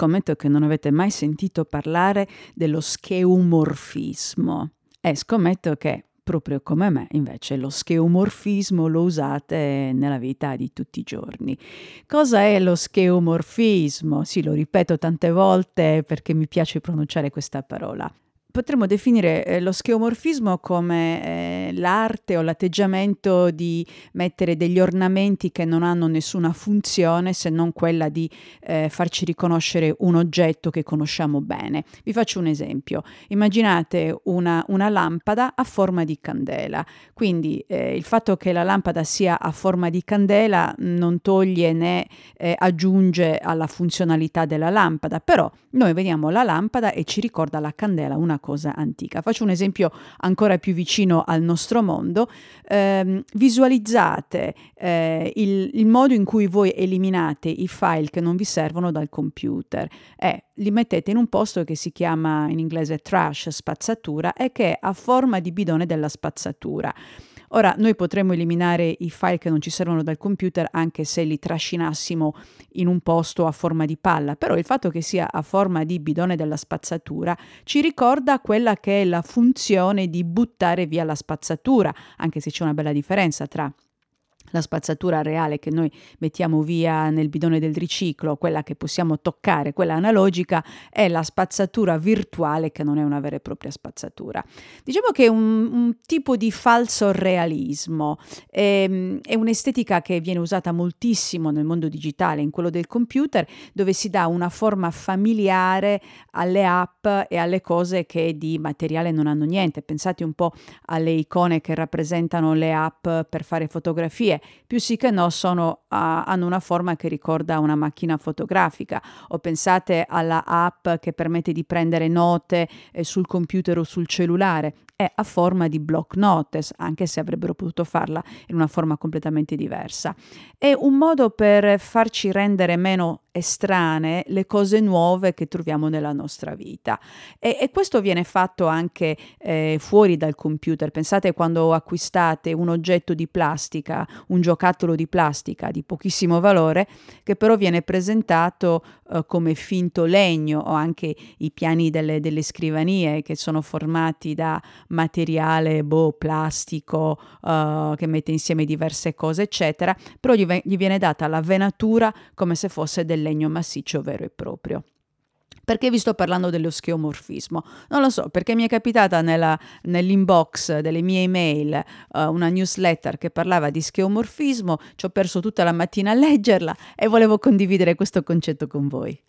Scommetto che non avete mai sentito parlare dello scheomorfismo. E scommetto che proprio come me, invece, lo scheomorfismo lo usate nella vita di tutti i giorni. Cosa è lo scheomorfismo? Sì, lo ripeto tante volte perché mi piace pronunciare questa parola potremmo definire eh, lo scheomorfismo come eh, l'arte o l'atteggiamento di mettere degli ornamenti che non hanno nessuna funzione se non quella di eh, farci riconoscere un oggetto che conosciamo bene. Vi faccio un esempio. Immaginate una, una lampada a forma di candela. Quindi eh, il fatto che la lampada sia a forma di candela non toglie né aggiunge alla funzionalità della lampada, però noi vediamo la lampada e ci ricorda la candela una cosa antica. Faccio un esempio ancora più vicino al nostro mondo. Eh, visualizzate eh, il, il, modo in cui voi eliminate i file che non vi servono dal computer e li mettete in un posto che si chiama in inglese trash, spazzatura, e che ha forma di bidone della spazzatura. Ora, noi potremmo eliminare i file che non ci servono dal computer anche se li trascinassimo in un posto a forma di palla, però il fatto che sia a forma di bidone della spazzatura ci ricorda quella che è la funzione di buttare via la spazzatura, anche se c'è una bella differenza tra la spazzatura reale che noi mettiamo via nel bidone del riciclo, quella che possiamo toccare, quella analogica, è la spazzatura virtuale che non è una vera e propria spazzatura. Diciamo che è un, un tipo di falso realismo, è, ehm, è, un'estetica che viene usata moltissimo nel mondo digitale, in quello del computer, dove si dà una forma familiare alle app e alle cose che di materiale non hanno niente. Pensate un po' alle icone che rappresentano le app per fare fotografie più sì che no sono, uh, hanno una forma che ricorda una macchina fotografica o pensate alla app che permette di prendere note eh, sul computer o sul cellulare è a forma di block notes, anche se avrebbero potuto farla in una forma completamente diversa. È un modo per farci rendere meno estranee le cose nuove che troviamo nella nostra vita. E, e questo viene fatto anche eh, fuori dal computer. Pensate quando acquistate un oggetto di plastica, un giocattolo di plastica di pochissimo valore, che però viene presentato eh, come finto legno o anche i piani delle, delle scrivanie che sono formati da materiale boh, plastico uh, che mette insieme diverse cose, eccetera, però gli, gli viene data la venatura come se fosse del legno massiccio vero e proprio. Perché vi sto parlando dello scheomorfismo? Non lo so, perché mi è capitata nella, nell'inbox delle mie email uh, una newsletter che parlava di scheomorfismo, ci ho perso tutta la mattina a leggerla e volevo condividere questo concetto con voi.